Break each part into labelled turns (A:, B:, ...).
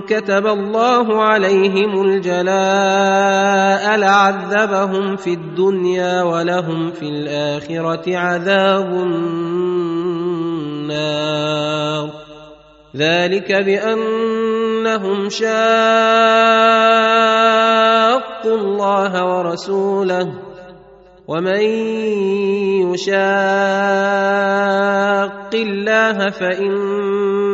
A: كتب الله عليهم الجلاء لعذبهم في الدنيا ولهم في الاخره عذاب النار ذلك بانهم شاقوا الله ورسوله ومن يشاق الله فان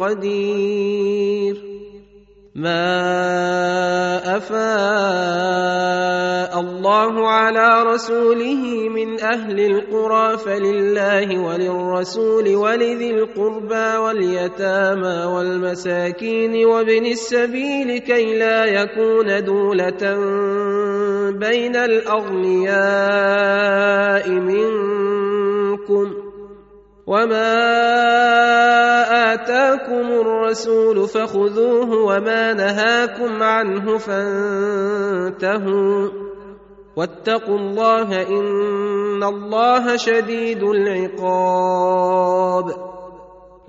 A: قدير ما افاء الله على رسوله من اهل القرى فلله وللرسول ولذي القربى واليتامى والمساكين وابن السبيل كي لا يكون دوله بين الاغنياء منكم وما اتاكم الرسول فخذوه وما نهاكم عنه فانتهوا واتقوا الله ان الله شديد العقاب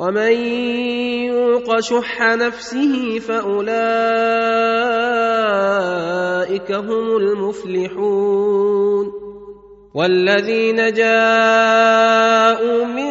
A: ومن يوق شح نفسه فاولئك هم المفلحون والذين جاءوا من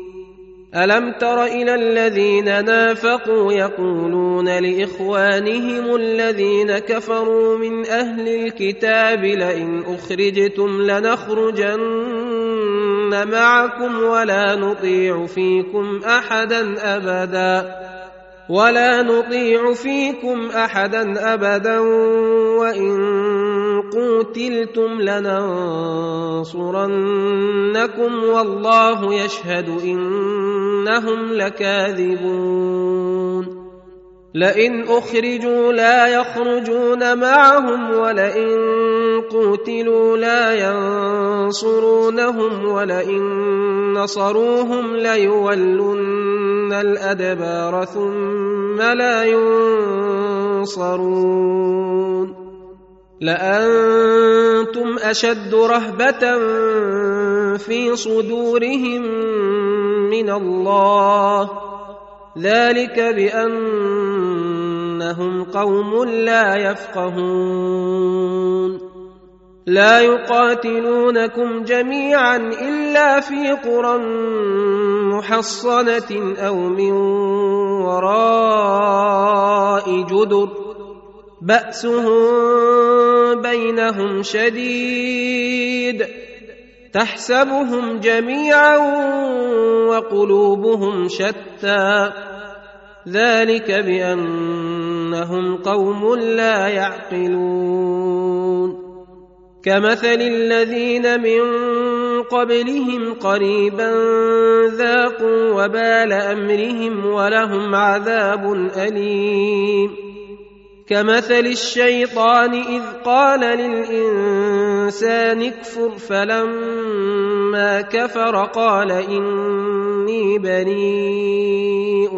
A: الم تر الى الذين نافقوا يقولون لاخوانهم الذين كفروا من اهل الكتاب لئن اخرجتم لنخرجن معكم ولا نطيع فيكم احدا ابدا ولا نطيع فيكم احدا ابدا وان قوتلتم لننصرنكم والله يشهد إن انهم لكاذبون لئن اخرجوا لا يخرجون معهم ولئن قوتلوا لا ينصرونهم ولئن نصروهم ليولن الادبار ثم لا ينصرون لانتم اشد رهبه في صدورهم من الله ذلك بانهم قوم لا يفقهون لا يقاتلونكم جميعا الا في قرى محصنه او من وراء جدر باسهم بينهم شديد تحسبهم جميعا وقلوبهم شتى ذلك بانهم قوم لا يعقلون كمثل الذين من قبلهم قريبا ذاقوا وبال امرهم ولهم عذاب اليم كمثل الشيطان اذ قال للانسان اكفر فلما كفر قال اني بريء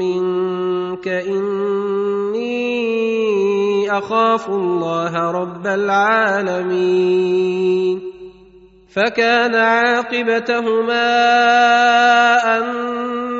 A: منك اني اخاف الله رب العالمين فكان عاقبتهما ان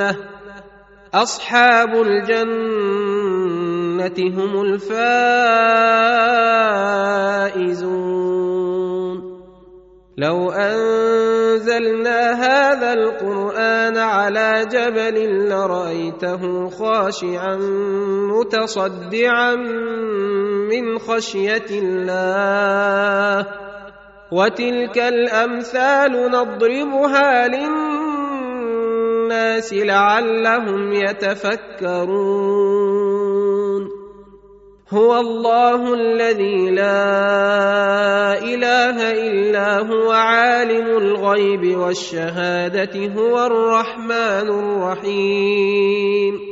A: الجنه اصحاب الجنه هم الفائزون لو انزلنا هذا القران على جبل لرايته خاشعا متصدعا من خشيه الله وتلك الامثال نضربها للناس الناس لعلهم يتفكرون هو الله الذي لا اله الا هو عالم الغيب والشهاده هو الرحمن الرحيم